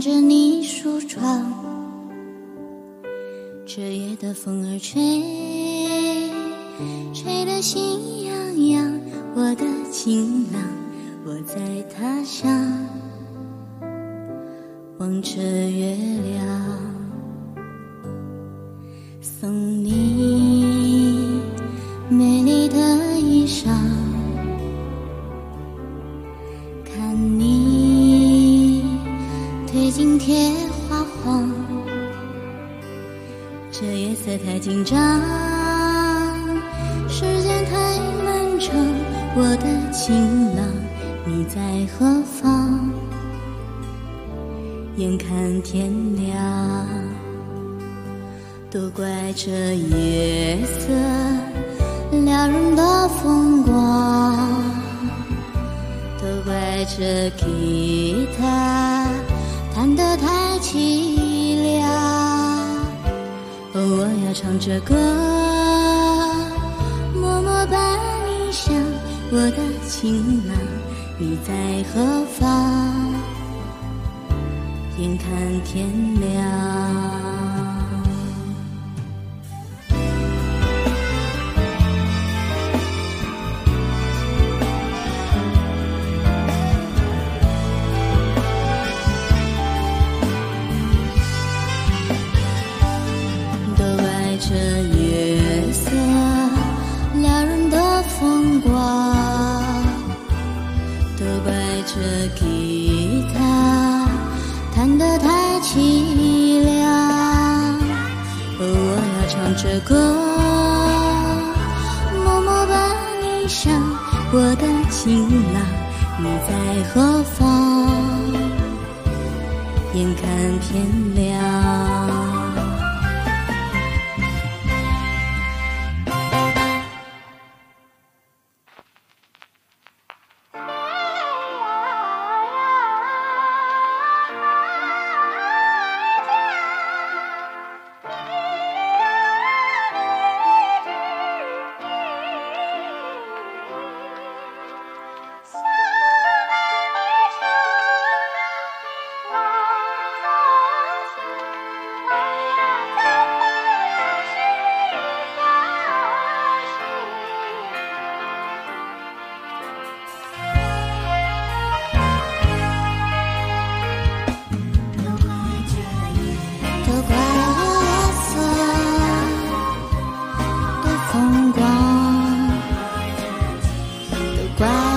着你梳妆。这夜的风儿吹，吹得心痒痒。我的情郎，我在他乡，望着月亮，褪尽铁花黄。这夜色太紧张，时间太漫长，我的情郎，你在何方？眼看天亮，都怪这夜色撩人的风光，都怪这吉他弹得太凄凉。哦，我要唱着歌，默默把你想，我的情郎，你在何方？眼看天亮。这吉他弹得太凄凉。哦，我要唱着歌，默默把你想，我的情郎，你在何方？眼看天亮。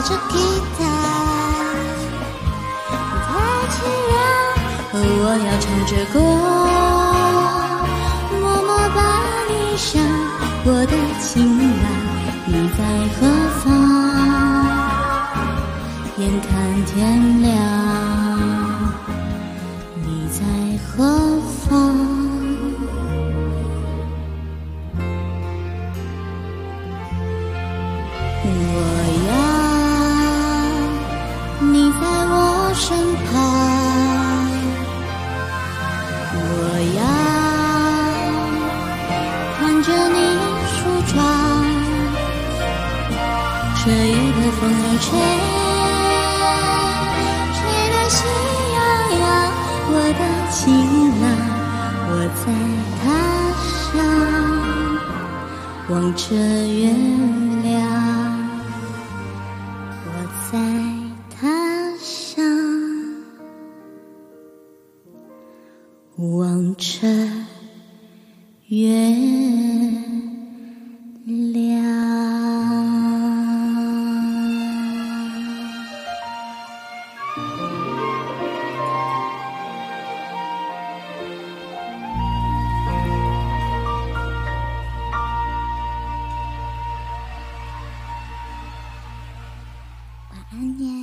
都怪这吉他太凄凉。我要唱着歌，默默把你想，我的情郎，你在何方？眼看天亮。你在何方？我要这夜的风儿吹。吹得心痒痒，我的情郎，我在他乡望着月亮，我在他乡望着月 caranya.